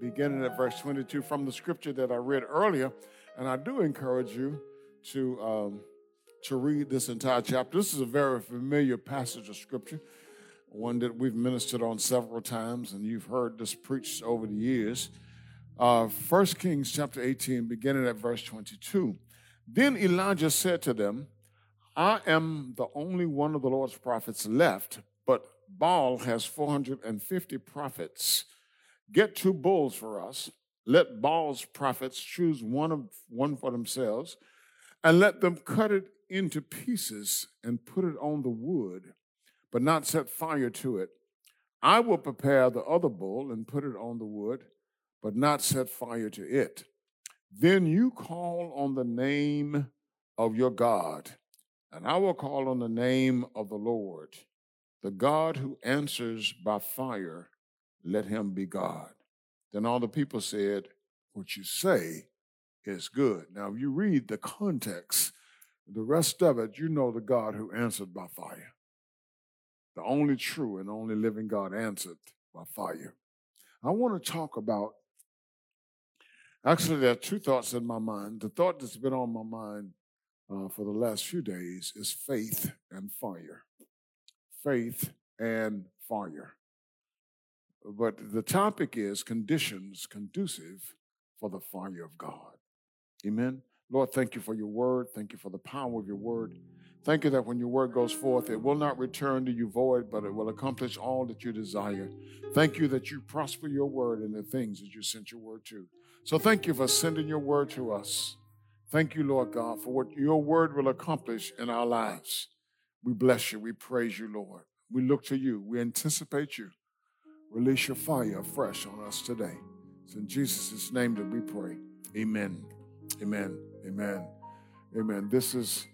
beginning at verse 22 from the scripture that I read earlier. And I do encourage you to, um, to read this entire chapter. This is a very familiar passage of scripture, one that we've ministered on several times, and you've heard this preached over the years. Uh, 1 Kings chapter 18, beginning at verse 22. Then Elijah said to them, I am the only one of the Lord's prophets left, but Baal has 450 prophets. Get two bulls for us. Let Baal's prophets choose one of one for themselves, and let them cut it into pieces and put it on the wood, but not set fire to it. I will prepare the other bull and put it on the wood, but not set fire to it. Then you call on the name of your God, and I will call on the name of the Lord. The God who answers by fire, let him be God. Then all the people said, What you say is good. Now, if you read the context, the rest of it, you know the God who answered by fire. The only true and only living God answered by fire. I want to talk about, actually, there are two thoughts in my mind. The thought that's been on my mind uh, for the last few days is faith and fire. Faith and fire. But the topic is conditions conducive for the fire of God. Amen. Lord, thank you for your word. Thank you for the power of your word. Thank you that when your word goes forth, it will not return to you void, but it will accomplish all that you desire. Thank you that you prosper your word in the things that you sent your word to. So thank you for sending your word to us. Thank you, Lord God, for what your word will accomplish in our lives. We bless you. We praise you, Lord. We look to you. We anticipate you. Release your fire afresh on us today. It's in Jesus' name that we pray. Amen. Amen. Amen. Amen. This is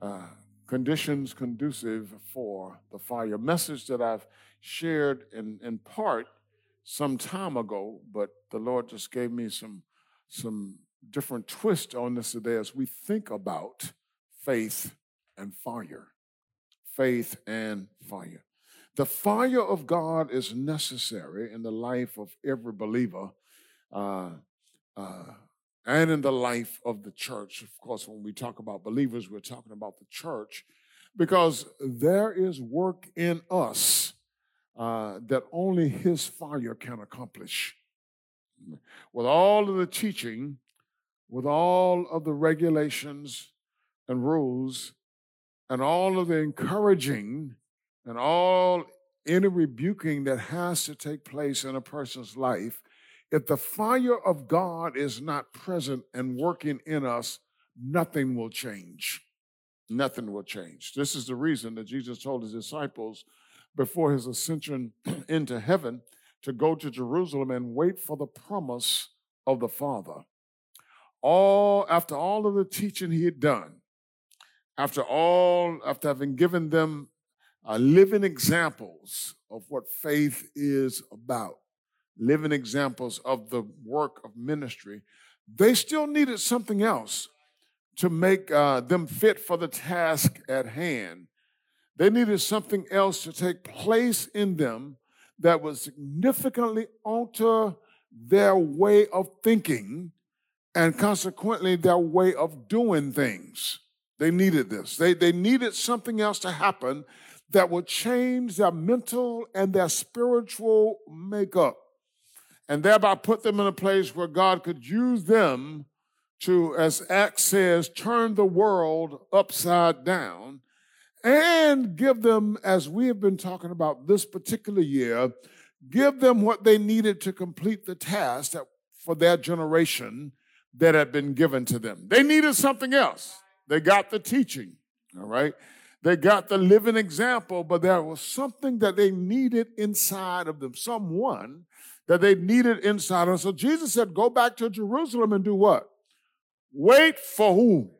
uh, conditions conducive for the fire. Message that I've shared in, in part some time ago, but the Lord just gave me some some different twist on this today as we think about faith and fire. Faith and fire. The fire of God is necessary in the life of every believer uh, uh, and in the life of the church. Of course, when we talk about believers, we're talking about the church because there is work in us uh, that only His fire can accomplish. With all of the teaching, with all of the regulations and rules, and all of the encouraging and all any rebuking that has to take place in a person's life, if the fire of God is not present and working in us, nothing will change. Nothing will change. This is the reason that Jesus told his disciples before his ascension into heaven to go to Jerusalem and wait for the promise of the Father. All after all of the teaching he had done, after all, after having given them uh, living examples of what faith is about, living examples of the work of ministry, they still needed something else to make uh, them fit for the task at hand. They needed something else to take place in them that would significantly alter their way of thinking and consequently their way of doing things. They needed this. They, they needed something else to happen that will change their mental and their spiritual makeup and thereby put them in a place where God could use them to, as Acts says, turn the world upside down and give them, as we have been talking about this particular year, give them what they needed to complete the task that, for their generation that had been given to them. They needed something else. They got the teaching, all right? They got the living example, but there was something that they needed inside of them, someone that they needed inside. And so Jesus said, Go back to Jerusalem and do what? Wait for who?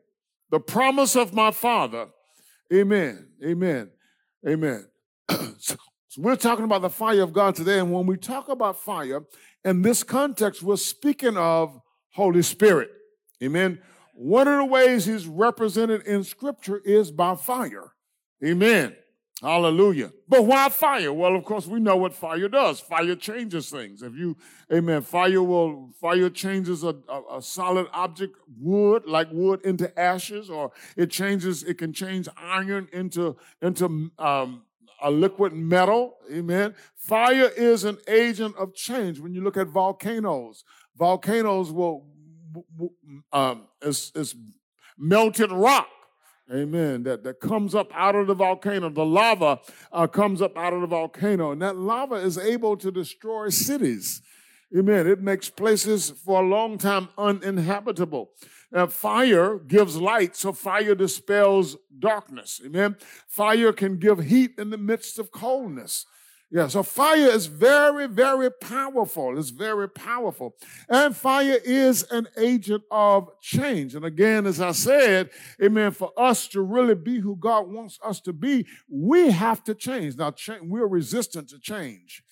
The promise of my Father. Amen. Amen. Amen. so we're talking about the fire of God today. And when we talk about fire, in this context, we're speaking of Holy Spirit. Amen. One of the ways he's represented in scripture is by fire. Amen. Hallelujah. But why fire? Well, of course, we know what fire does. Fire changes things. If you, amen, fire will, fire changes a, a, a, solid object, wood, like wood into ashes, or it changes, it can change iron into, into, um, a liquid metal. Amen. Fire is an agent of change. When you look at volcanoes, volcanoes will, um, it's, it's melted rock Amen. That, that comes up out of the volcano. The lava uh, comes up out of the volcano, and that lava is able to destroy cities. Amen. It makes places for a long time uninhabitable. Uh, fire gives light, so fire dispels darkness. Amen. Fire can give heat in the midst of coldness. Yeah, so fire is very, very powerful. It's very powerful. And fire is an agent of change. And again, as I said, amen, for us to really be who God wants us to be, we have to change. Now, we're resistant to change.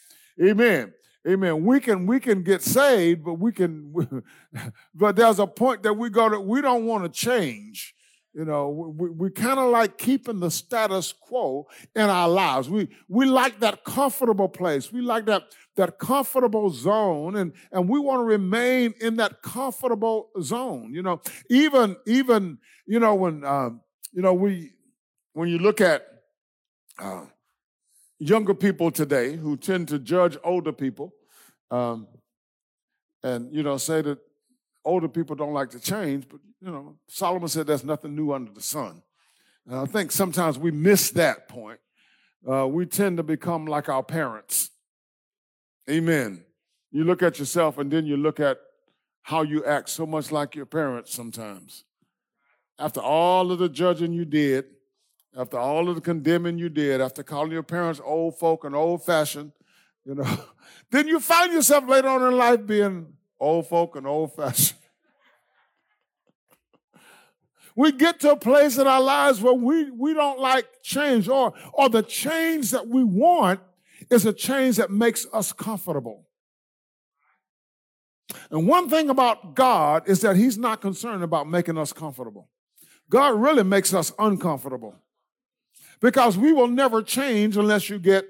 Amen. Amen. We can we can get saved, but we can but there's a point that we go to we don't want to change. You know, we, we kind of like keeping the status quo in our lives. We, we like that comfortable place. We like that, that comfortable zone and, and we want to remain in that comfortable zone. You know, even, even, you know, when, um, you know, we, when you look at, uh, younger people today who tend to judge older people, um, and, you know, say that older people don't like to change, but you know, Solomon said there's nothing new under the sun. And I think sometimes we miss that point. Uh, we tend to become like our parents. Amen. You look at yourself and then you look at how you act so much like your parents sometimes. After all of the judging you did, after all of the condemning you did, after calling your parents old folk and old fashioned, you know, then you find yourself later on in life being old folk and old fashioned. We get to a place in our lives where we, we don't like change or, or the change that we want is a change that makes us comfortable. And one thing about God is that He's not concerned about making us comfortable. God really makes us uncomfortable because we will never change unless you get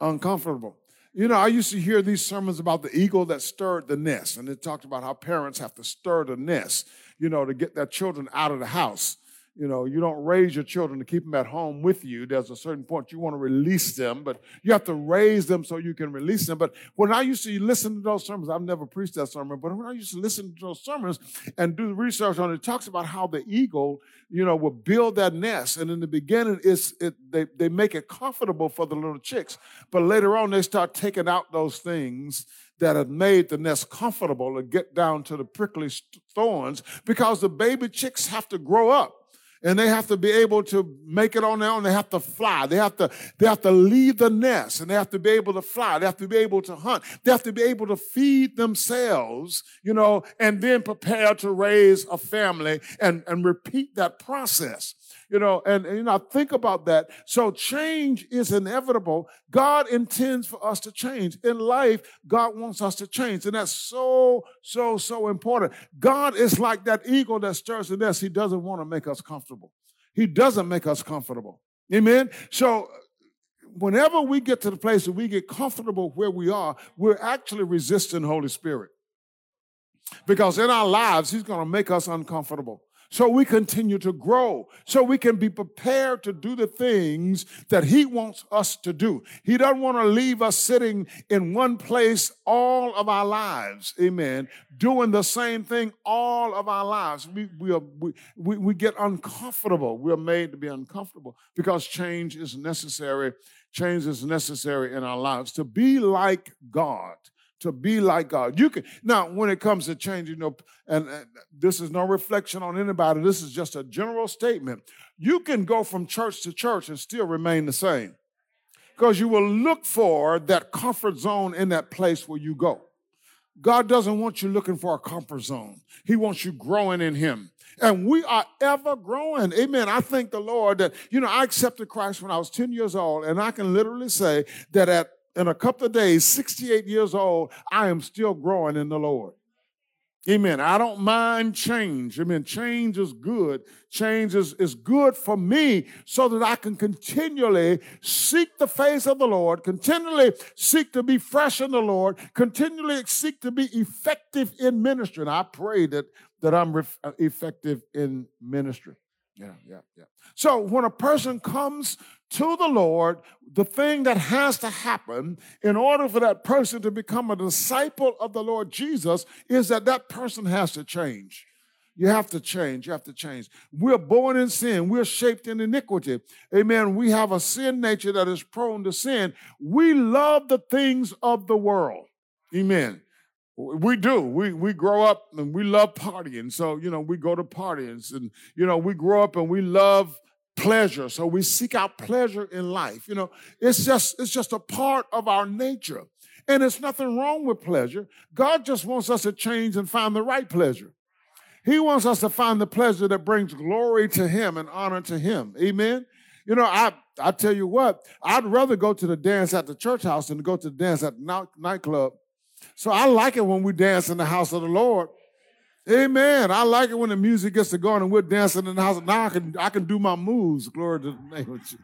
uncomfortable. You know, I used to hear these sermons about the eagle that stirred the nest, and it talked about how parents have to stir the nest, you know, to get their children out of the house. You know, you don't raise your children to keep them at home with you. There's a certain point you want to release them, but you have to raise them so you can release them. But when I used to listen to those sermons, I've never preached that sermon, but when I used to listen to those sermons and do the research on it, it talks about how the eagle, you know, will build that nest. And in the beginning, it's it, they, they make it comfortable for the little chicks. But later on, they start taking out those things that have made the nest comfortable to get down to the prickly thorns because the baby chicks have to grow up and they have to be able to make it on their own. They have to fly. They have to, they have to leave the nest and they have to be able to fly. They have to be able to hunt. They have to be able to feed themselves, you know, and then prepare to raise a family and, and repeat that process you know, and, and, you know, think about that. So change is inevitable. God intends for us to change. In life, God wants us to change. And that's so, so, so important. God is like that eagle that stirs the nest. He doesn't want to make us comfortable. He doesn't make us comfortable. Amen. So whenever we get to the place that we get comfortable where we are, we're actually resisting Holy Spirit. Because in our lives, He's going to make us uncomfortable so we continue to grow, so we can be prepared to do the things that He wants us to do. He doesn't want to leave us sitting in one place all of our lives, amen, doing the same thing all of our lives. We, we, are, we, we, we get uncomfortable. We are made to be uncomfortable because change is necessary. Change is necessary in our lives to be like God to be like God. You can now when it comes to changing know, and, and, this is no reflection on anybody. This is just a general statement. You can go from church to church and still remain the same. Because you will look for that comfort zone in that place where you go. God doesn't want you looking for a comfort zone. He wants you growing in Him. And we are ever growing. Amen. I thank the Lord that, you know, I accepted Christ when I was 10 years old, and I can literally say that at in a couple of days, 68 years old, I am still growing in the Lord. Amen. I don't mind change. Amen. change is good. Change is, is good for me so that I can continually seek the face of the Lord, continually seek to be fresh in the Lord, continually seek to be effective in ministry. And I pray that, that I'm ref- uh, effective in ministry. Yeah, yeah, yeah. So when a person comes to the Lord, the thing that has to happen in order for that person to become a disciple of the Lord Jesus is that that person has to change. You have to change. You have to change. We're born in sin. We're shaped in iniquity. Amen. We have a sin nature that is prone to sin. We love the things of the world. Amen. We do. We we grow up and we love partying. So, you know, we go to parties and, you know, we grow up and we love pleasure. So we seek out pleasure in life. You know, it's just it's just a part of our nature. And it's nothing wrong with pleasure. God just wants us to change and find the right pleasure. He wants us to find the pleasure that brings glory to him and honor to him. Amen. You know, I I tell you what, I'd rather go to the dance at the church house than to go to the dance at the nightclub. So I like it when we dance in the house of the Lord. Amen. I like it when the music gets to going and we're dancing in the house. Now I can I can do my moves. Glory to the name of Jesus.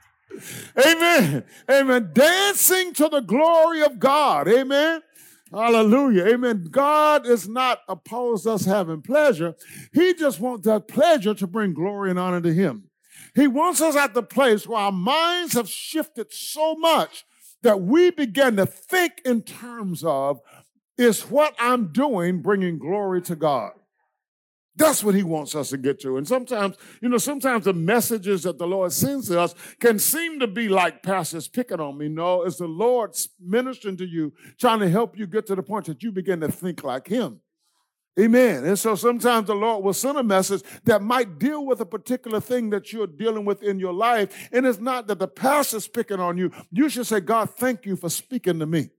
Amen. Amen. Dancing to the glory of God. Amen. Hallelujah. Amen. God is not opposed us having pleasure. He just wants that pleasure to bring glory and honor to Him. He wants us at the place where our minds have shifted so much that we begin to think in terms of is what I'm doing bringing glory to God? That's what he wants us to get to. And sometimes, you know, sometimes the messages that the Lord sends to us can seem to be like pastors picking on me. No, it's the Lord ministering to you, trying to help you get to the point that you begin to think like him. Amen. And so sometimes the Lord will send a message that might deal with a particular thing that you're dealing with in your life. And it's not that the pastor's picking on you. You should say, God, thank you for speaking to me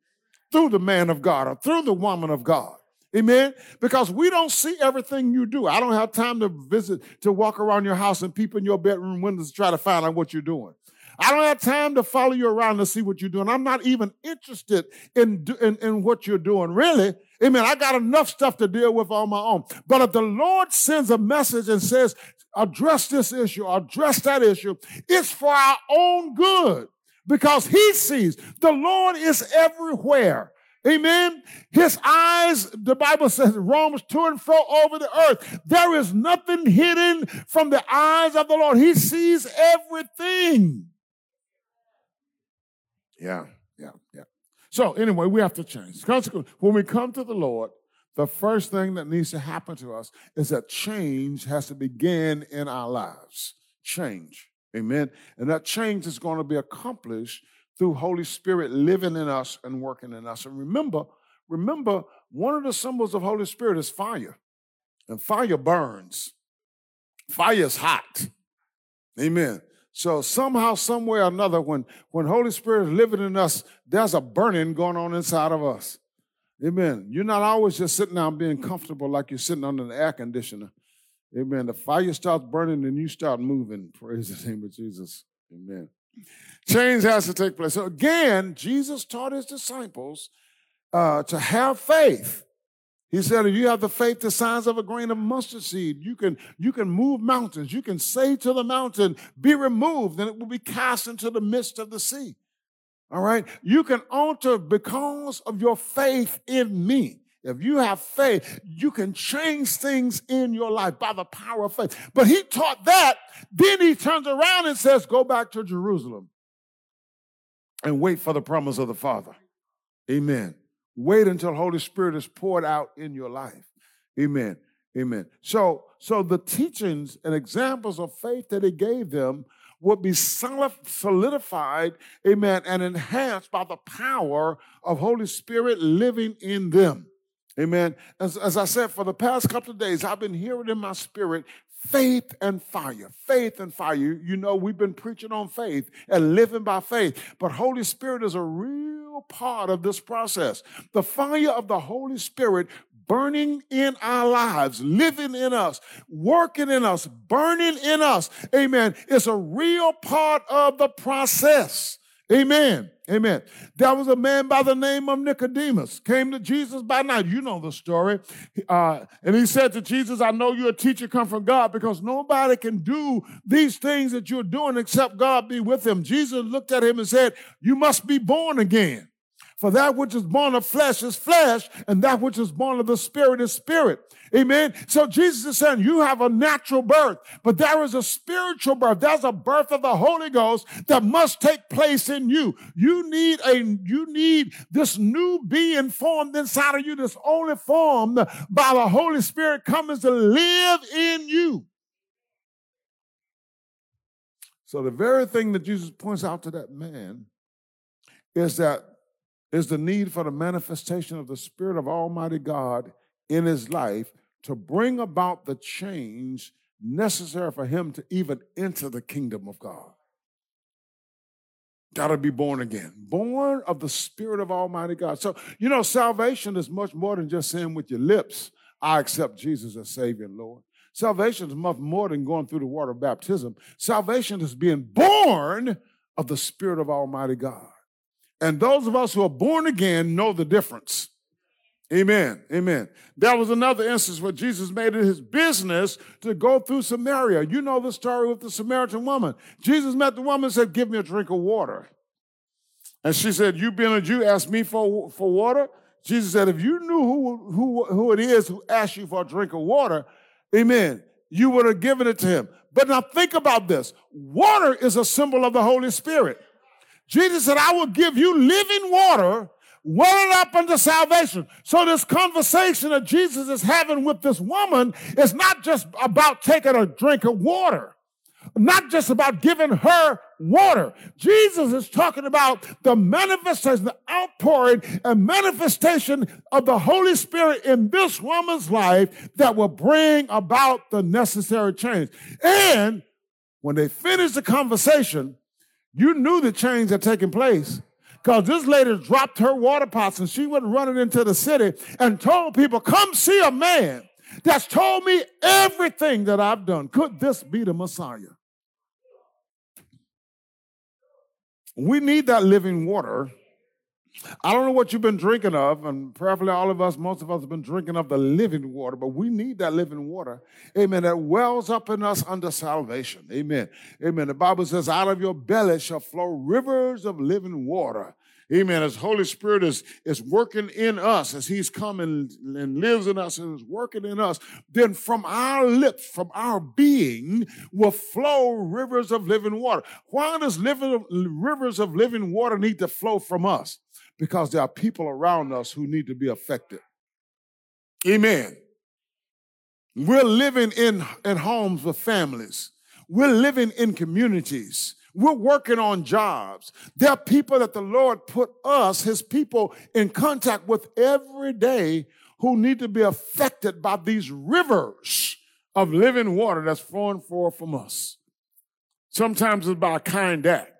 through the man of God or through the woman of God. Amen. Because we don't see everything you do. I don't have time to visit, to walk around your house and peep in your bedroom windows to try to find out what you're doing. I don't have time to follow you around to see what you're doing. I'm not even interested in, in, in what you're doing, really. Amen. I got enough stuff to deal with on my own. But if the Lord sends a message and says, address this issue, address that issue, it's for our own good because He sees the Lord is everywhere. Amen. His eyes, the Bible says, roams to and fro over the earth. There is nothing hidden from the eyes of the Lord. He sees everything. Yeah, yeah, yeah. So, anyway, we have to change. Consequently, When we come to the Lord, the first thing that needs to happen to us is that change has to begin in our lives. Change. Amen. And that change is going to be accomplished through Holy Spirit living in us and working in us. And remember, remember, one of the symbols of Holy Spirit is fire. And fire burns. Fire is hot. Amen. So somehow, somewhere or another, when, when Holy Spirit is living in us, there's a burning going on inside of us. Amen. You're not always just sitting down being comfortable like you're sitting under the air conditioner. Amen. The fire starts burning and you start moving. Praise the name of Jesus. Amen. Change has to take place. So again, Jesus taught his disciples uh, to have faith. He said, if you have the faith the size of a grain of mustard seed, you can, you can move mountains. You can say to the mountain, be removed, and it will be cast into the midst of the sea. All right? You can alter because of your faith in me. If you have faith, you can change things in your life by the power of faith. But he taught that. Then he turns around and says, Go back to Jerusalem and wait for the promise of the Father. Amen. Wait until Holy Spirit is poured out in your life. Amen. Amen. So, so the teachings and examples of faith that he gave them would be solidified, amen, and enhanced by the power of Holy Spirit living in them. Amen. As, as I said, for the past couple of days, I've been hearing in my spirit faith and fire. Faith and fire. You, you know, we've been preaching on faith and living by faith, but Holy Spirit is a real part of this process. The fire of the Holy Spirit burning in our lives, living in us, working in us, burning in us. Amen. It's a real part of the process. Amen. Amen. There was a man by the name of Nicodemus, came to Jesus by night. You know the story. Uh, and he said to Jesus, I know you're a teacher come from God because nobody can do these things that you're doing except God be with him. Jesus looked at him and said, You must be born again. For that which is born of flesh is flesh, and that which is born of the spirit is spirit. Amen. So Jesus is saying you have a natural birth, but there is a spiritual birth. There's a birth of the Holy Ghost that must take place in you. You need a, you need this new being formed inside of you that's only formed by the Holy Spirit coming to live in you. So the very thing that Jesus points out to that man is that is the need for the manifestation of the Spirit of Almighty God in his life to bring about the change necessary for him to even enter the kingdom of God. Got to be born again, born of the Spirit of Almighty God. So, you know, salvation is much more than just saying with your lips, I accept Jesus as Savior and Lord. Salvation is much more than going through the water of baptism. Salvation is being born of the Spirit of Almighty God. And those of us who are born again know the difference. Amen. Amen. That was another instance where Jesus made it his business to go through Samaria. You know the story with the Samaritan woman. Jesus met the woman and said, Give me a drink of water. And she said, You being a Jew, ask me for, for water? Jesus said, If you knew who, who, who it is who asked you for a drink of water, amen, you would have given it to him. But now think about this water is a symbol of the Holy Spirit. Jesus said, I will give you living water welling up unto salvation. So this conversation that Jesus is having with this woman is not just about taking a drink of water, not just about giving her water. Jesus is talking about the manifestation, the outpouring and manifestation of the Holy Spirit in this woman's life that will bring about the necessary change. And when they finish the conversation, you knew the change had taken place because this lady dropped her water pots and she went running into the city and told people, Come see a man that's told me everything that I've done. Could this be the Messiah? We need that living water I don't know what you've been drinking of, and probably all of us, most of us have been drinking of the living water, but we need that living water, amen, that wells up in us under salvation. Amen. Amen. The Bible says, out of your belly shall flow rivers of living water. Amen. As Holy Spirit is, is working in us, as He's come and, and lives in us and is working in us, then from our lips, from our being, will flow rivers of living water. Why does living, rivers of living water need to flow from us? Because there are people around us who need to be affected. Amen. We're living in, in homes with families. We're living in communities. We're working on jobs. There are people that the Lord put us, his people, in contact with every day who need to be affected by these rivers of living water that's flowing forth from us. Sometimes it's by a kind act.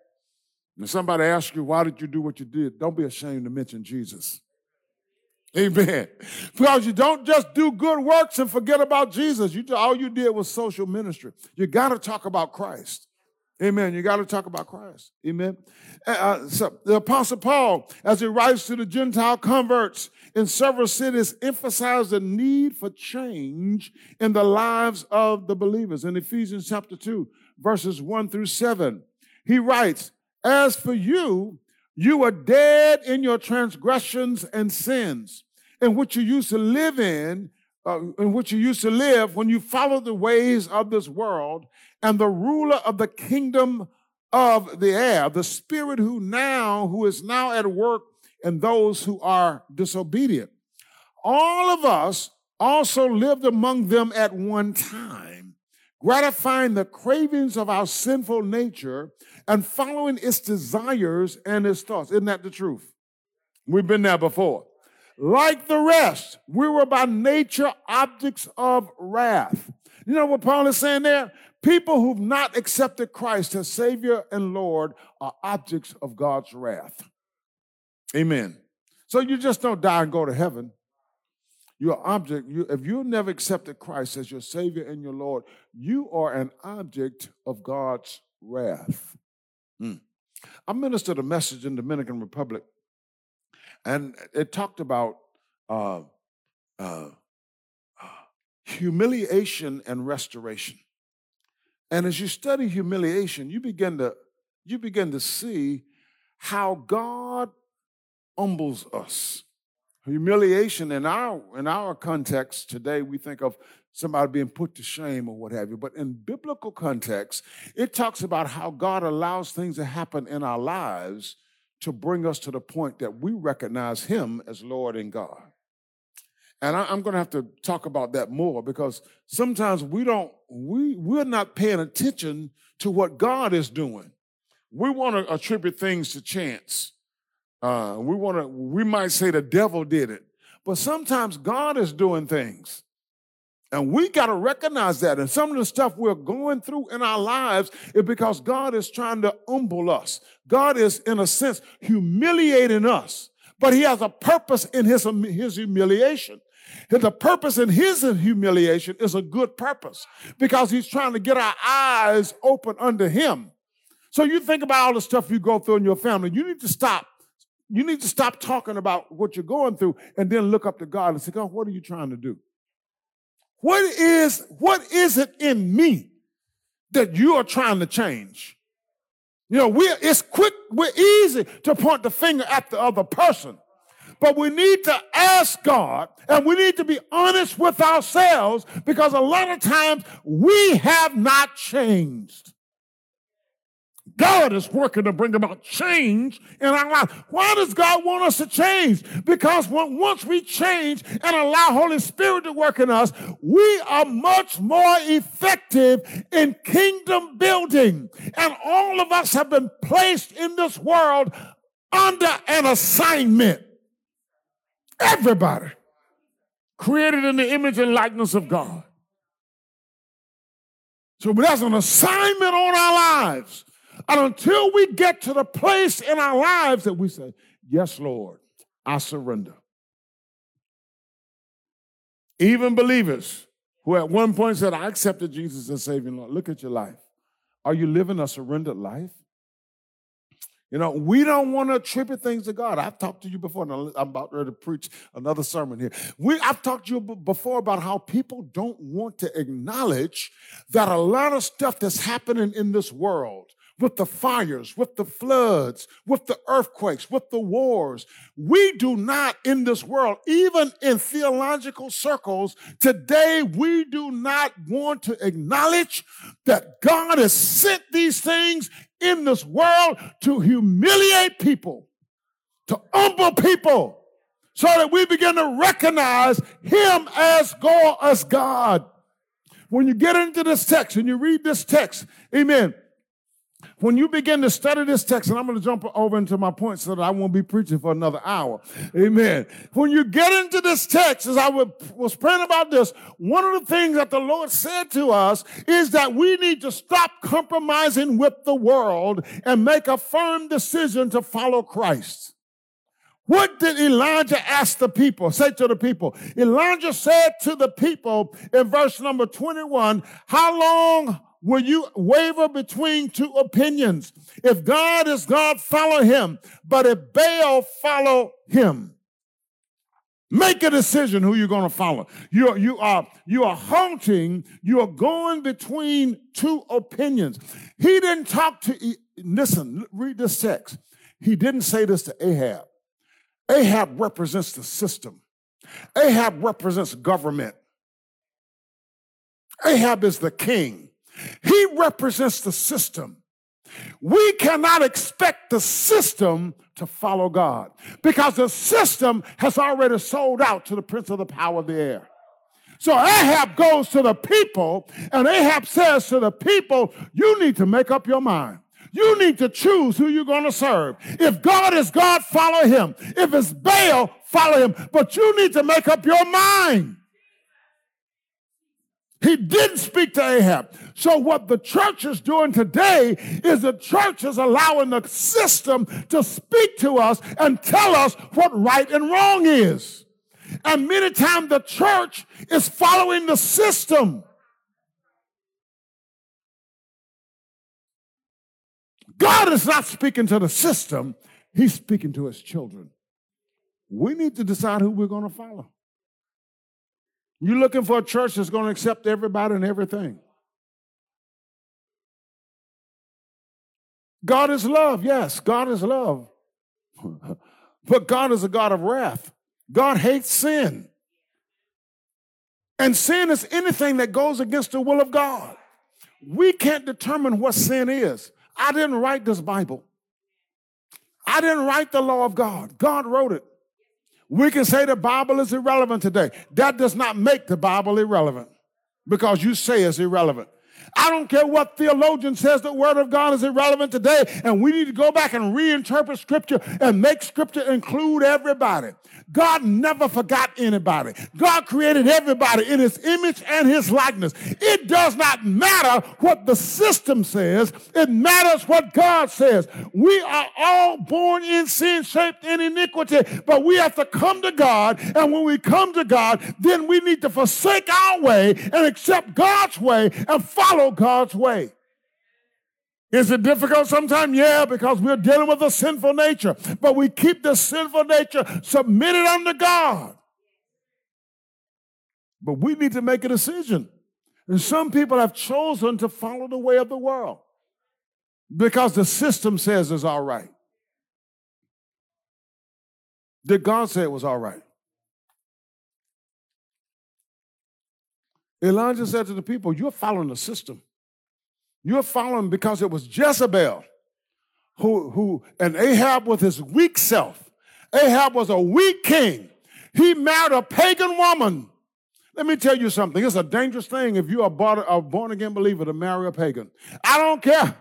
And somebody asks you, why did you do what you did? Don't be ashamed to mention Jesus. Amen. Because you don't just do good works and forget about Jesus. You all you did was social ministry. You got to talk about Christ. Amen. You got to talk about Christ. Amen. Uh, so the Apostle Paul, as he writes to the Gentile converts in several cities, emphasized the need for change in the lives of the believers. In Ephesians chapter 2, verses 1 through 7, he writes, as for you, you are dead in your transgressions and sins, in which you used to live in, uh, in which you used to live when you followed the ways of this world and the ruler of the kingdom of the air, the spirit who now, who is now at work in those who are disobedient. All of us also lived among them at one time, gratifying the cravings of our sinful nature and following its desires and its thoughts. Isn't that the truth? We've been there before. Like the rest, we were by nature objects of wrath. You know what Paul is saying there? People who've not accepted Christ as Savior and Lord are objects of God's wrath. Amen. So you just don't die and go to heaven. You're object. You, if you never accepted Christ as your Savior and your Lord, you are an object of God's wrath. Mm. I ministered a message in Dominican Republic, and it talked about uh, uh, humiliation and restoration. And as you study humiliation, you begin to you begin to see how God humbles us. Humiliation in our in our context today, we think of somebody being put to shame or what have you. But in biblical context, it talks about how God allows things to happen in our lives to bring us to the point that we recognize Him as Lord and God. And I, am going to have to talk about that more because sometimes we don't, we, we're not paying attention to what God is doing. We want to attribute things to chance. Uh, we want to, we might say the devil did it, but sometimes God is doing things. And we got to recognize that. And some of the stuff we're going through in our lives is because God is trying to humble us. God is, in a sense, humiliating us. But he has a purpose in his, his humiliation. The purpose in his humiliation is a good purpose because he's trying to get our eyes open under him. So you think about all the stuff you go through in your family. You need to stop. You need to stop talking about what you're going through and then look up to God and say, God, what are you trying to do? What is, what is it in me that you are trying to change? You know, we're, it's quick, we're easy to point the finger at the other person. But we need to ask God and we need to be honest with ourselves because a lot of times we have not changed. God is working to bring about change in our life. Why does God want us to change? Because when, once we change and allow Holy Spirit to work in us, we are much more effective in kingdom building. And all of us have been placed in this world under an assignment. Everybody created in the image and likeness of God. So that's an assignment on our lives. And until we get to the place in our lives that we say, Yes, Lord, I surrender. Even believers who at one point said, I accepted Jesus as Savior Lord. Look at your life. Are you living a surrendered life? You know, we don't want to attribute things to God. I've talked to you before, and I'm about ready to preach another sermon here. We, I've talked to you before about how people don't want to acknowledge that a lot of stuff that's happening in this world, with the fires, with the floods, with the earthquakes, with the wars. We do not in this world, even in theological circles, today we do not want to acknowledge that God has sent these things in this world to humiliate people, to humble people, so that we begin to recognize Him as God. As God. When you get into this text and you read this text, amen when you begin to study this text, and I'm going to jump over into my point so that I won't be preaching for another hour. Amen. When you get into this text, as I was praying about this, one of the things that the Lord said to us is that we need to stop compromising with the world and make a firm decision to follow Christ. What did Elijah ask the people, say to the people? Elijah said to the people in verse number 21, how long will you waver between two opinions? If God is God, follow him. But if Baal, follow him. Make a decision who you're going to follow. You are, you are, you are haunting, you are going between two opinions. He didn't talk to, listen, read this text. He didn't say this to Ahab. Ahab represents the system. Ahab represents government. Ahab is the king. He represents the system. We cannot expect the system to follow God because the system has already sold out to the prince of the power of the air. So Ahab goes to the people, and Ahab says to the people, You need to make up your mind. You need to choose who you're going to serve. If God is God, follow him. If it's Baal, follow him. But you need to make up your mind. He didn't speak to Ahab. So, what the church is doing today is the church is allowing the system to speak to us and tell us what right and wrong is. And many times the church is following the system. God is not speaking to the system, He's speaking to His children. We need to decide who we're going to follow. You're looking for a church that's going to accept everybody and everything. God is love, yes, God is love. but God is a God of wrath. God hates sin. And sin is anything that goes against the will of God. We can't determine what sin is. I didn't write this Bible. I didn't write the law of God. God wrote it. We can say the Bible is irrelevant today. That does not make the Bible irrelevant because you say it's irrelevant. I don't care what theologian says the word of God is irrelevant today, and we need to go back and reinterpret scripture and make scripture include everybody. God never forgot anybody. God created everybody in his image and his likeness. It does not matter what the system says, it matters what God says. We are all born in sin, shaped in iniquity, but we have to come to God. And when we come to God, then we need to forsake our way and accept God's way and follow God's way. Is it difficult sometimes? Yeah, because we're dealing with a sinful nature. But we keep the sinful nature submitted under God. But we need to make a decision. And some people have chosen to follow the way of the world because the system says it's all right. Did God say it was all right? Elijah said to the people, You're following the system. You're following because it was Jezebel who, who, and Ahab with his weak self. Ahab was a weak king. He married a pagan woman. Let me tell you something. It's a dangerous thing if you are a born again believer to marry a pagan. I don't care.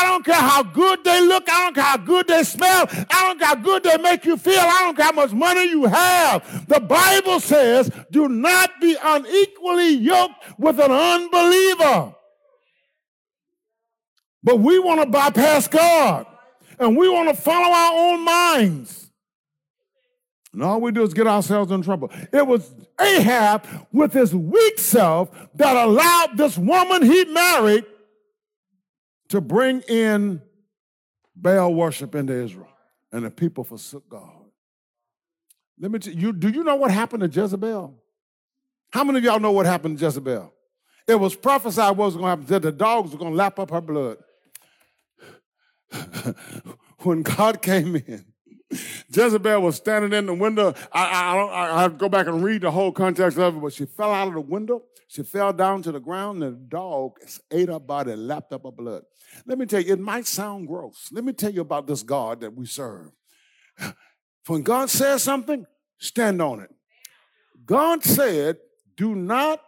I don't care how good they look. I don't care how good they smell. I don't care how good they make you feel. I don't care how much money you have. The Bible says, do not be unequally yoked with an unbeliever. But we want to bypass God and we want to follow our own minds. And all we do is get ourselves in trouble. It was Ahab with his weak self that allowed this woman he married to bring in Baal worship into Israel. And the people forsook God. Let me tell you, do you know what happened to Jezebel? How many of y'all know what happened to Jezebel? It was prophesied what was going to happen, that the dogs were going to lap up her blood. when God came in, Jezebel was standing in the window. I, I, I, I to go back and read the whole context of it, but she fell out of the window. She fell down to the ground, and the dog ate her body, lapped up her blood. Let me tell you, it might sound gross. Let me tell you about this God that we serve. When God says something, stand on it. God said, do not,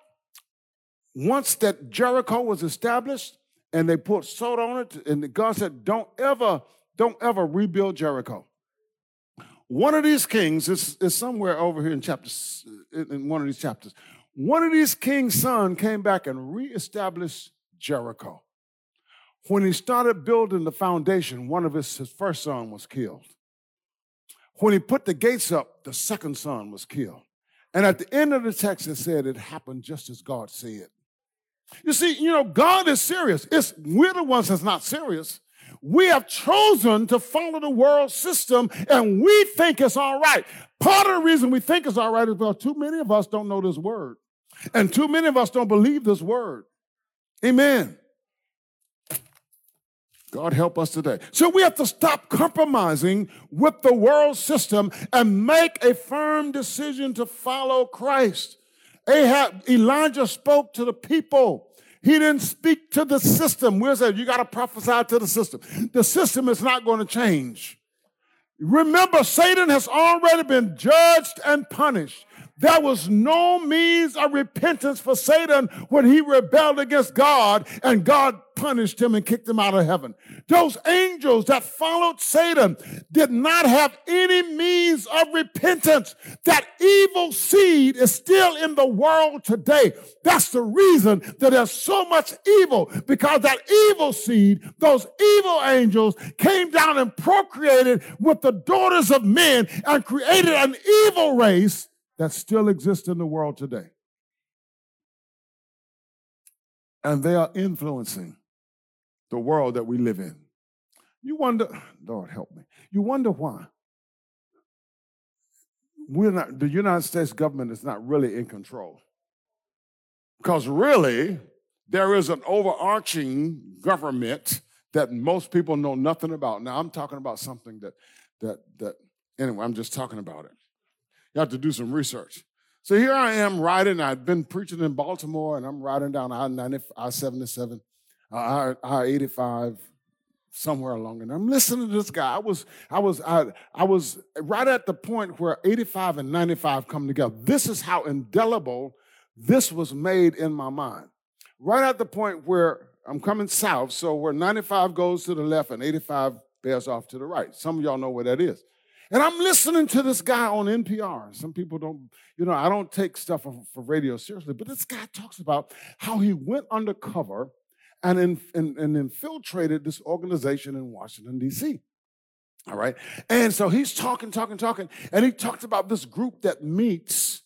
once that Jericho was established, and they put salt on it. And God said, Don't ever, don't ever rebuild Jericho. One of these kings is, is somewhere over here in chapters, in one of these chapters. One of these kings' son came back and reestablished Jericho. When he started building the foundation, one of his, his first son was killed. When he put the gates up, the second son was killed. And at the end of the text, it said it happened just as God said. You see, you know, God is serious. It's we're the ones that's not serious. We have chosen to follow the world system and we think it's all right. Part of the reason we think it's all right is because too many of us don't know this word. And too many of us don't believe this word. Amen. God help us today. So we have to stop compromising with the world system and make a firm decision to follow Christ. Ahab, Elijah spoke to the people. He didn't speak to the system. We said, you got to prophesy to the system. The system is not going to change. Remember, Satan has already been judged and punished. There was no means of repentance for Satan when he rebelled against God and God punished him and kicked him out of heaven. Those angels that followed Satan did not have any means of repentance. That evil seed is still in the world today. That's the reason that there's so much evil because that evil seed, those evil angels came down and procreated with the daughters of men and created an evil race that still exists in the world today. And they are influencing the world that we live in. You wonder, Lord help me. You wonder why. We're not, the United States government is not really in control. Because really, there is an overarching government that most people know nothing about. Now I'm talking about something that that that anyway, I'm just talking about it. You have to do some research. So here I am riding. I've been preaching in Baltimore, and I'm riding down I-90, I-77, I-85, somewhere along. And I'm listening to this guy. I was, I was, I, I was right at the point where 85 and 95 come together. This is how indelible this was made in my mind. Right at the point where I'm coming south, so where 95 goes to the left and 85 bears off to the right. Some of y'all know where that is. And I'm listening to this guy on NPR. Some people don't, you know, I don't take stuff for, for radio seriously, but this guy talks about how he went undercover and, in, and, and infiltrated this organization in Washington, D.C. All right. And so he's talking, talking, talking, and he talked about this group that meets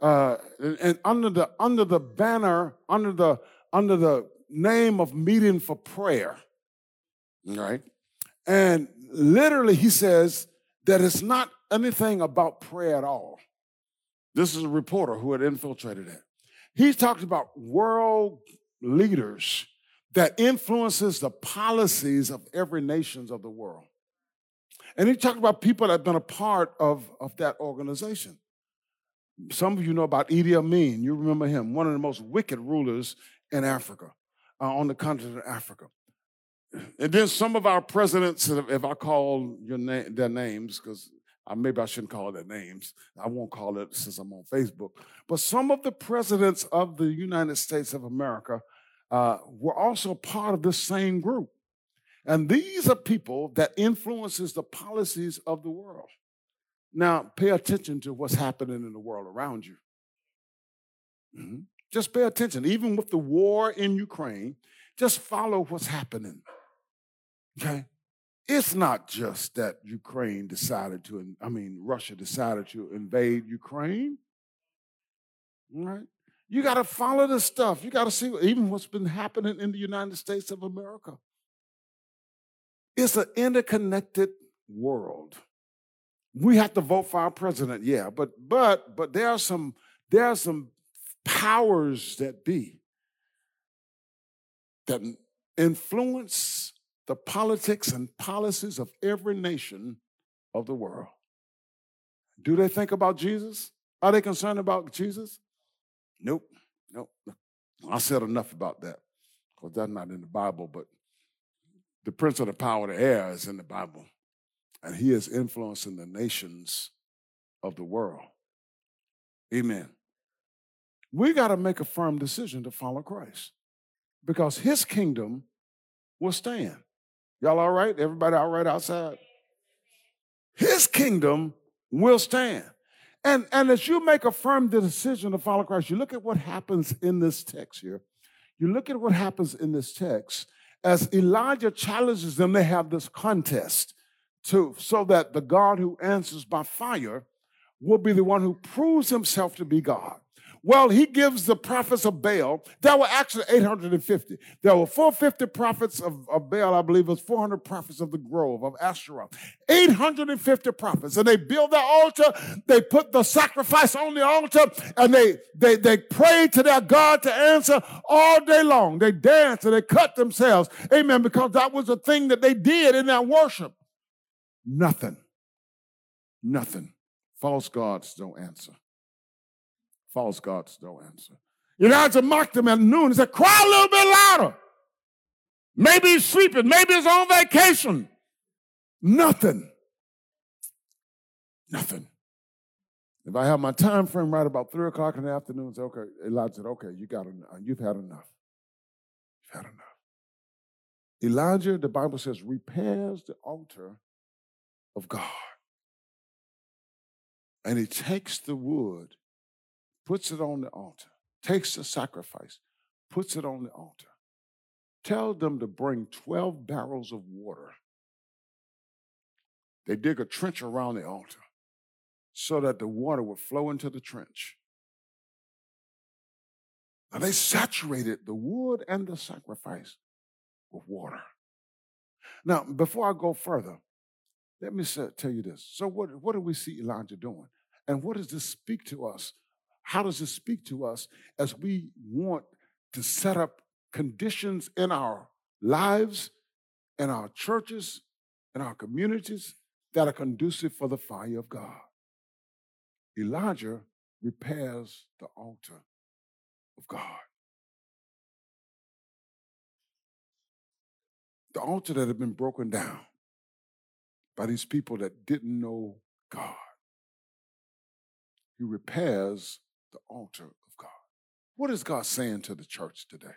uh, and under the under the banner, under the under the name of meeting for prayer. All right. And literally he says, that it's not anything about prayer at all. This is a reporter who had infiltrated it. He talked about world leaders that influences the policies of every nations of the world. And he talked about people that have been a part of, of that organization. Some of you know about Idi Amin. You remember him, one of the most wicked rulers in Africa, uh, on the continent of Africa. And then some of our presidents, if I call your name, their names, because maybe I shouldn't call their names. I won't call it since I'm on Facebook. But some of the presidents of the United States of America uh, were also part of this same group. And these are people that influences the policies of the world. Now, pay attention to what's happening in the world around you. Mm-hmm. Just pay attention. Even with the war in Ukraine, just follow what's happening. Okay? It's not just that Ukraine decided to, I mean, Russia decided to invade Ukraine. Right? You got to follow the stuff. You got to see even what's been happening in the United States of America. It's an interconnected world. We have to vote for our president, yeah, but but but there are some there are some powers that be that influence the politics and policies of every nation of the world. Do they think about Jesus? Are they concerned about Jesus? Nope. Nope. I said enough about that because that's not in the Bible, but the prince of the power of the air is in the Bible, and he is influencing the nations of the world. Amen. We got to make a firm decision to follow Christ because his kingdom will stand. Y'all all right? Everybody all right outside? His kingdom will stand. And, and as you make a firm decision to follow Christ, you look at what happens in this text here. You look at what happens in this text. As Elijah challenges them, they have this contest to, so that the God who answers by fire will be the one who proves himself to be God. Well, he gives the prophets of Baal. There were actually 850. There were 450 prophets of, of Baal, I believe it was 400 prophets of the grove of Asherah. 850 prophets. And they build their altar, they put the sacrifice on the altar, and they, they, they pray to their God to answer all day long. They dance and they cut themselves. Amen. Because that was the thing that they did in their worship. Nothing. Nothing. False gods don't answer. False gods don't answer. Elijah mocked him at noon. He said, Cry a little bit louder. Maybe he's sleeping. Maybe he's on vacation. Nothing. Nothing. If I have my time frame right about three o'clock in the afternoon, say, okay, Elijah said, okay, you got enough. You've had enough. You've had enough. Elijah, the Bible says, repairs the altar of God. And he takes the wood, puts it on the altar, takes the sacrifice, puts it on the altar. Tell them to bring 12 barrels of water. They dig a trench around the altar so that the water would flow into the trench. Now they saturated the wood and the sacrifice with water. Now, before I go further, let me tell you this. So, what, what do we see Elijah doing? And what does this speak to us? How does this speak to us as we want to set up conditions in our lives, in our churches, in our communities that are conducive for the fire of God? Elijah repairs the altar of God. The altar that had been broken down by these people that didn't know God. He repairs the altar of God. What is God saying to the church today?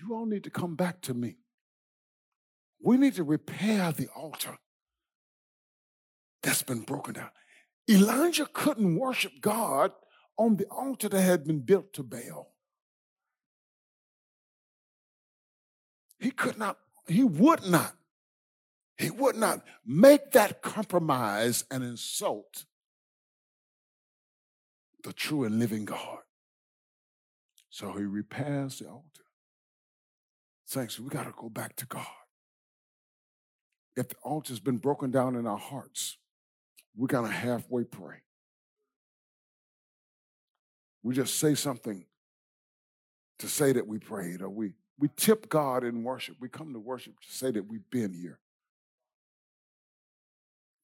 You all need to come back to me. We need to repair the altar that's been broken down. Elijah couldn't worship God on the altar that had been built to Baal. He could not, he would not, he would not make that compromise and insult the true and living God. So he repairs the altar. Saints, we got to go back to God. If the altar's been broken down in our hearts, we got to halfway pray. We just say something to say that we prayed, or we, we tip God in worship. We come to worship to say that we've been here.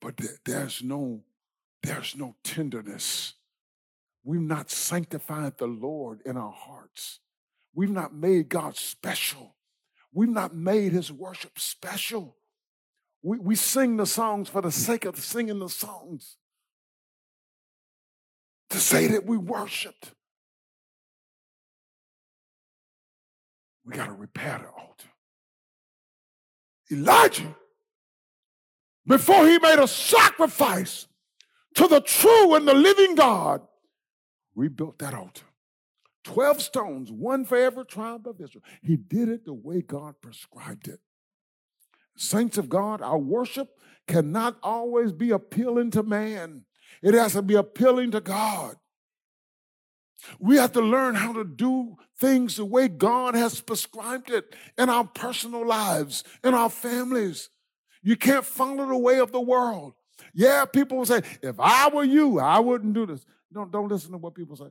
But there's no, there's no tenderness. We've not sanctified the Lord in our hearts. We've not made God special. We've not made his worship special. We, we sing the songs for the sake of singing the songs. To say that we worshiped. We got to repair the altar. Elijah, before he made a sacrifice to the true and the living God, rebuilt that altar. 12 stones, one for every tribe of Israel. He did it the way God prescribed it. Saints of God, our worship cannot always be appealing to man, it has to be appealing to God. We have to learn how to do things the way God has prescribed it in our personal lives, in our families. You can't follow the way of the world. Yeah, people will say, if I were you, I wouldn't do this. Don't, don't listen to what people say.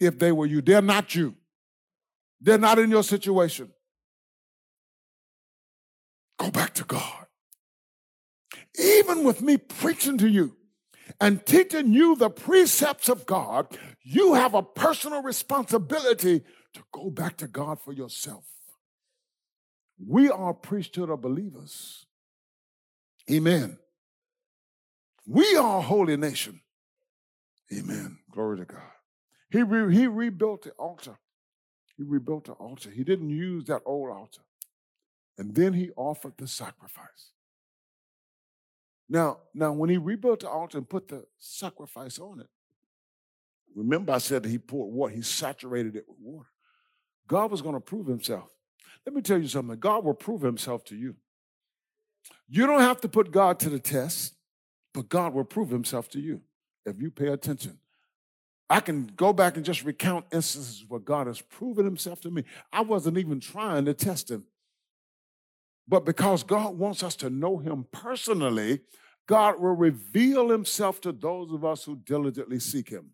If they were you, they're not you. They're not in your situation. Go back to God. Even with me preaching to you and teaching you the precepts of God, you have a personal responsibility to go back to God for yourself. We are priesthood of believers. Amen. We are a holy nation. Amen. Glory to God. He, re- he rebuilt the altar. He rebuilt the altar. He didn't use that old altar. And then he offered the sacrifice. Now, now when he rebuilt the altar and put the sacrifice on it, remember I said that he poured water, he saturated it with water. God was going to prove himself. Let me tell you something. God will prove himself to you. You don't have to put God to the test, but God will prove himself to you if you pay attention. I can go back and just recount instances where God has proven himself to me. I wasn't even trying to test him. But because God wants us to know him personally, God will reveal himself to those of us who diligently seek him.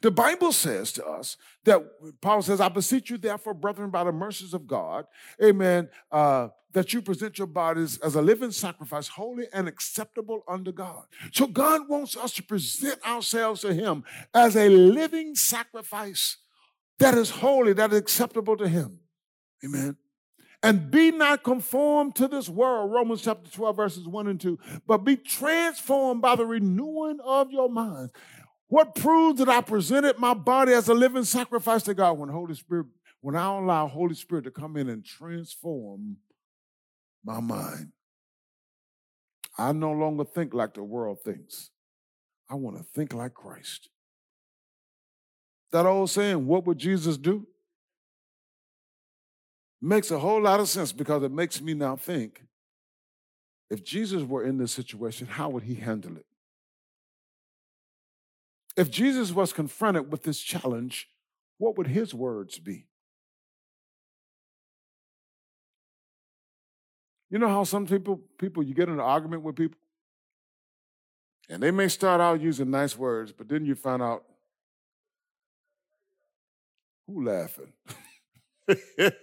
The Bible says to us that Paul says, I beseech you, therefore, brethren, by the mercies of God, amen, uh, that you present your bodies as a living sacrifice, holy and acceptable unto God. So God wants us to present ourselves to Him as a living sacrifice that is holy, that is acceptable to Him. Amen. And be not conformed to this world, Romans chapter 12, verses 1 and 2, but be transformed by the renewing of your minds. What proves that I presented my body as a living sacrifice to God when Holy Spirit, when I allow Holy Spirit to come in and transform my mind. I no longer think like the world thinks. I want to think like Christ. That old saying, what would Jesus do? Makes a whole lot of sense because it makes me now think if Jesus were in this situation, how would he handle it? If Jesus was confronted with this challenge, what would his words be? You know how some people, people, you get in an argument with people, and they may start out using nice words, but then you find out who laughing. then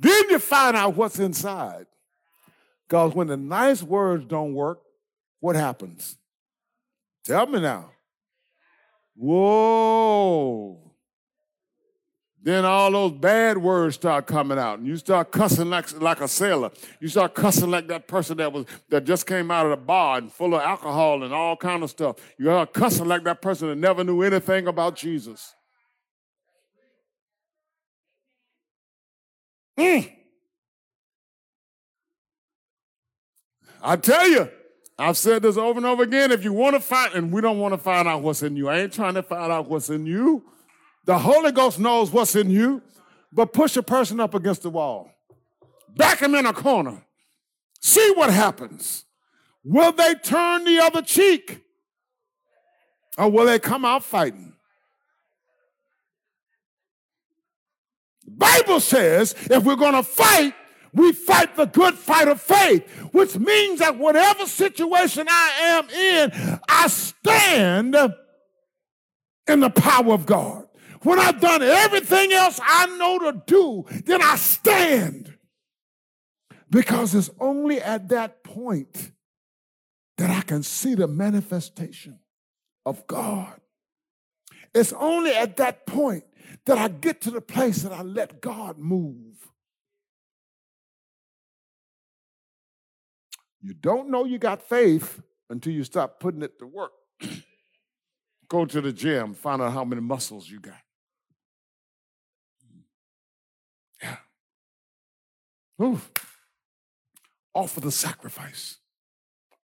you find out what's inside. Because when the nice words don't work, what happens? Tell me now. Whoa. Then all those bad words start coming out, and you start cussing like, like a sailor. You start cussing like that person that was that just came out of the bar and full of alcohol and all kind of stuff. You start cussing like that person that never knew anything about Jesus. Mm. I tell you, I've said this over and over again. If you want to find, and we don't want to find out what's in you, I ain't trying to find out what's in you. The Holy Ghost knows what's in you, but push a person up against the wall, back him in a corner, see what happens. Will they turn the other cheek? Or will they come out fighting? The Bible says if we're going to fight, we fight the good fight of faith, which means that whatever situation I am in, I stand in the power of God. When I've done everything else I know to do, then I stand. Because it's only at that point that I can see the manifestation of God. It's only at that point that I get to the place that I let God move. You don't know you got faith until you start putting it to work. Go to the gym, find out how many muscles you got. Ooh. Offer the sacrifice.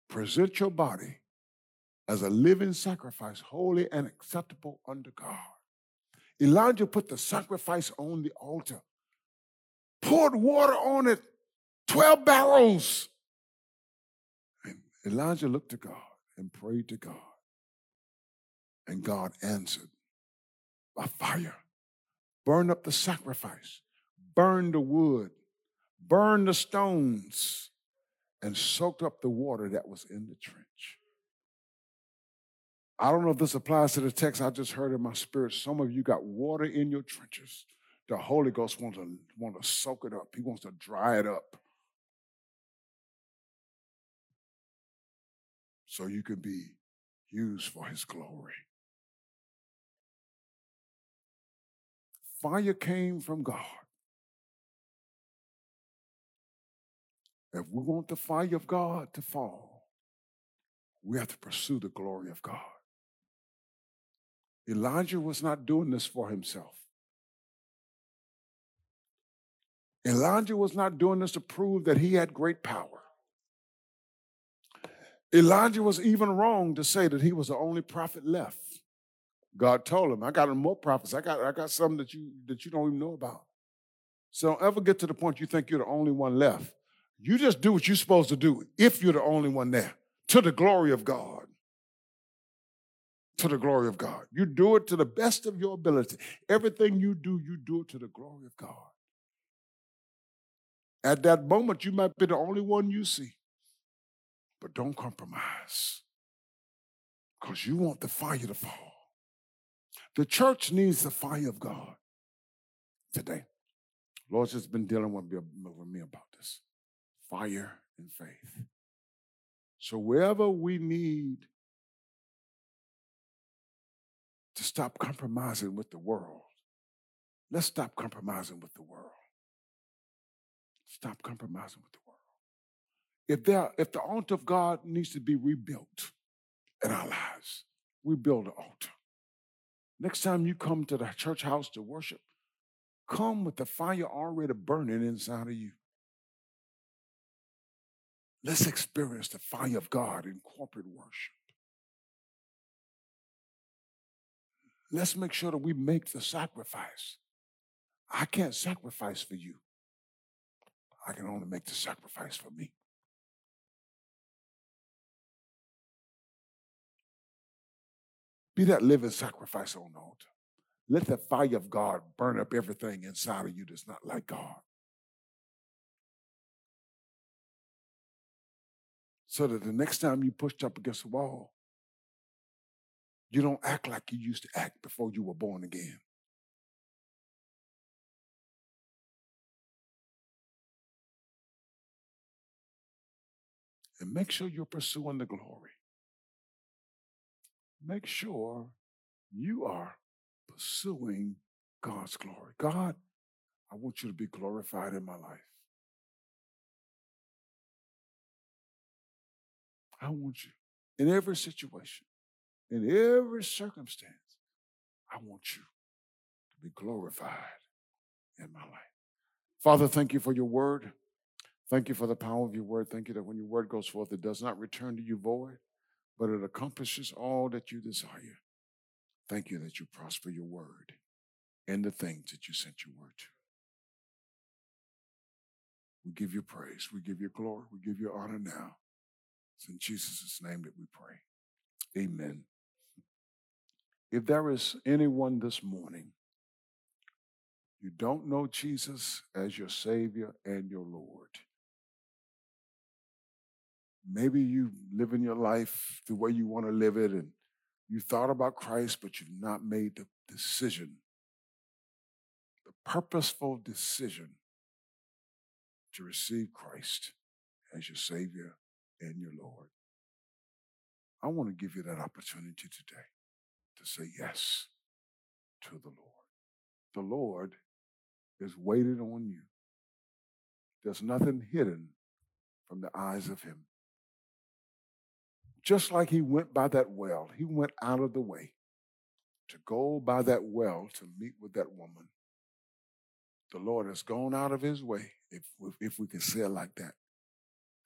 Present your body as a living sacrifice, holy and acceptable unto God. Elijah put the sacrifice on the altar, poured water on it, 12 barrels. And Elijah looked to God and prayed to God. And God answered by fire. Burn up the sacrifice burned the wood, burned the stones, and soaked up the water that was in the trench. I don't know if this applies to the text I just heard in my spirit. Some of you got water in your trenches. The Holy Ghost wants to, want to soak it up. He wants to dry it up. So you can be used for his glory. Fire came from God. If we want the fire of God to fall, we have to pursue the glory of God. Elijah was not doing this for himself. Elijah was not doing this to prove that he had great power. Elijah was even wrong to say that he was the only prophet left. God told him, I got more prophets. I got, I got some that you that you don't even know about. So don't ever get to the point you think you're the only one left. You just do what you're supposed to do if you're the only one there to the glory of God. To the glory of God. You do it to the best of your ability. Everything you do, you do it to the glory of God. At that moment, you might be the only one you see, but don't compromise because you want the fire to fall. The church needs the fire of God today. Lord's just been dealing with me about this fire and faith. So wherever we need to stop compromising with the world, let's stop compromising with the world. Stop compromising with the world. If, there, if the altar of God needs to be rebuilt in our lives, we build an altar. Next time you come to the church house to worship, come with the fire already burning inside of you. Let's experience the fire of God in corporate worship. Let's make sure that we make the sacrifice. I can't sacrifice for you. I can only make the sacrifice for me. Be that living sacrifice on the altar. Let the fire of God burn up everything inside of you that's not like God. So that the next time you pushed up against the wall, you don't act like you used to act before you were born again. And make sure you're pursuing the glory. Make sure you are pursuing God's glory. God, I want you to be glorified in my life. I want you in every situation, in every circumstance, I want you to be glorified in my life. Father, thank you for your word. Thank you for the power of your word. Thank you that when your word goes forth, it does not return to you void, but it accomplishes all that you desire. Thank you that you prosper your word and the things that you sent your word to. We give you praise. We give you glory. We give you honor now. It's in Jesus' name that we pray. Amen. If there is anyone this morning, you don't know Jesus as your Savior and your Lord. Maybe you live in your life the way you want to live it and you thought about Christ, but you've not made the decision, the purposeful decision to receive Christ as your Savior and your Lord. I want to give you that opportunity today to say yes to the Lord. The Lord is waiting on you. There's nothing hidden from the eyes of Him. Just like He went by that well, He went out of the way to go by that well to meet with that woman. The Lord has gone out of His way, if, if we can say it like that,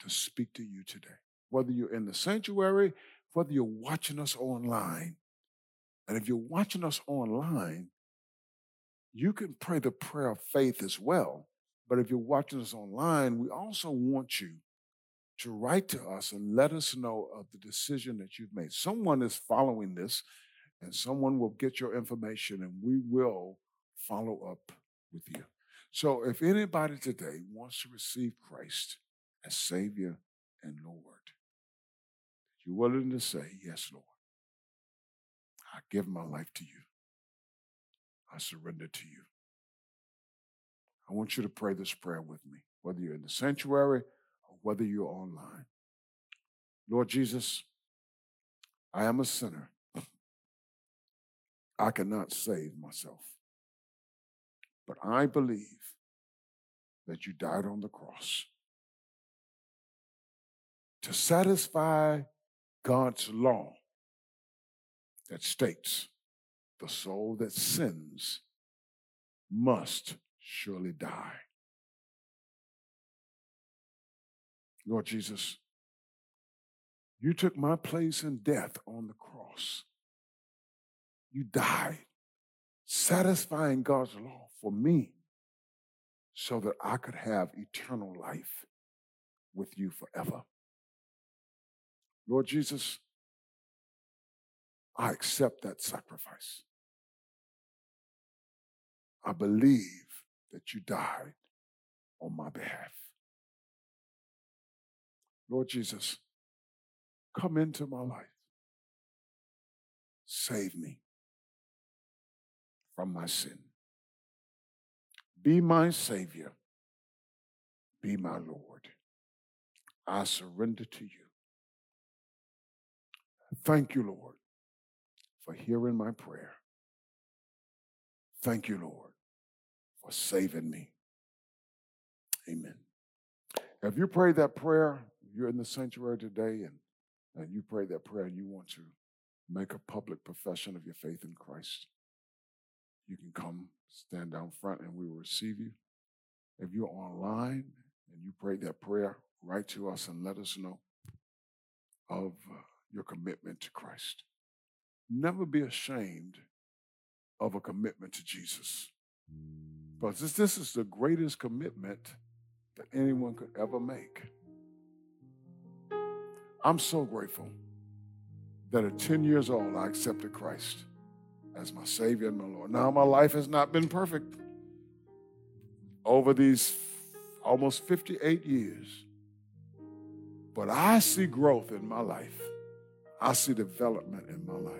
to speak to you today. Whether you're in the sanctuary, whether you're watching us online, and if you're watching us online, you can pray the prayer of faith as well. But if you're watching us online, we also want you to write to us and let us know of the decision that you've made. Someone is following this, and someone will get your information, and we will follow up with you. So if anybody today wants to receive Christ as Savior and Lord, you're willing to say, Yes, Lord. I give my life to you. I surrender to you. I want you to pray this prayer with me, whether you're in the sanctuary or whether you're online. Lord Jesus, I am a sinner. I cannot save myself. But I believe that you died on the cross to satisfy God's law that states the soul that sins must surely die. Lord Jesus, you took my place in death on the cross. You died, satisfying God's law for me so that I could have eternal life with you forever. Lord Jesus, I accept that sacrifice. I believe that you died on my behalf. Lord Jesus, come into my life. Save me from my sin. Be my Savior. Be my Lord. I surrender to you. Thank you, Lord, for hearing my prayer. Thank you, Lord, for saving me. Amen. If you prayed that prayer, you're in the sanctuary today and, and you prayed that prayer and you want to make a public profession of your faith in Christ, you can come stand down front and we will receive you. If you're online and you prayed that prayer, write to us and let us know of uh, your commitment to Christ. Never be ashamed of a commitment to Jesus. Because this, this is the greatest commitment that anyone could ever make. I'm so grateful that at 10 years old, I accepted Christ as my Savior and my Lord. Now, my life has not been perfect. Over these almost 58 years, but I see growth in my life. I see development in my life.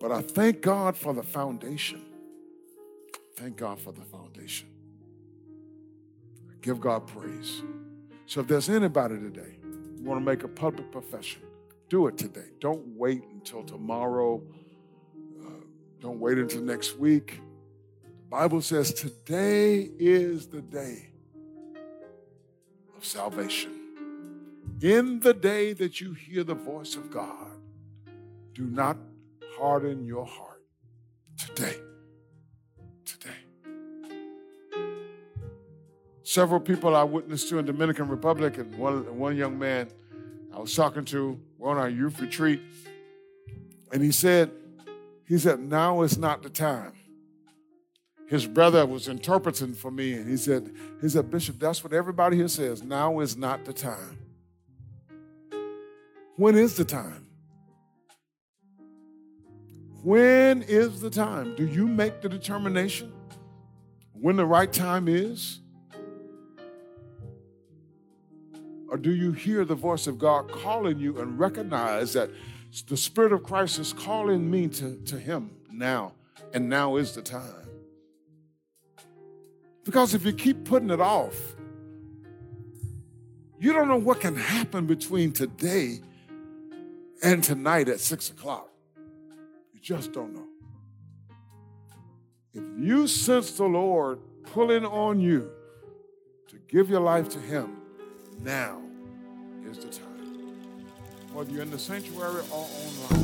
But I thank God for the foundation. Thank God for the foundation. Give God praise. So if there's anybody today who want to make a public profession, do it today. Don't wait until tomorrow. Uh, don't wait until next week. The Bible says today is the day of salvation. In the day that you hear the voice of God, do not harden your heart today. Today. Several people I witnessed to in Dominican Republic, and one, one young man I was talking to, we're on our youth retreat, and he said, he said, now is not the time. His brother was interpreting for me, and he said, he said, Bishop, that's what everybody here says. Now is not the time. When is the time? When is the time? Do you make the determination when the right time is? Or do you hear the voice of God calling you and recognize that the Spirit of Christ is calling me to, to Him now, and now is the time? Because if you keep putting it off, you don't know what can happen between today and tonight at six o'clock. You just don't know. If you sense the Lord pulling on you to give your life to Him, now is the time. Whether you're in the sanctuary or online.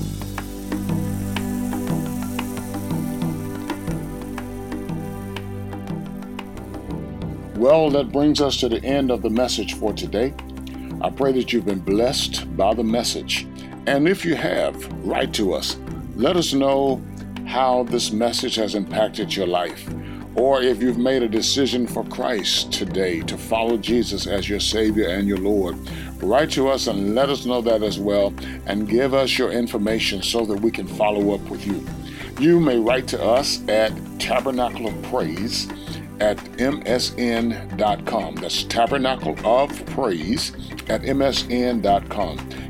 Well, that brings us to the end of the message for today. I pray that you've been blessed by the message. And if you have, write to us. Let us know how this message has impacted your life. Or if you've made a decision for Christ today to follow Jesus as your Savior and your Lord, write to us and let us know that as well and give us your information so that we can follow up with you. You may write to us at Tabernacle of Praise at msn.com. That's Tabernacle of Praise at msn.com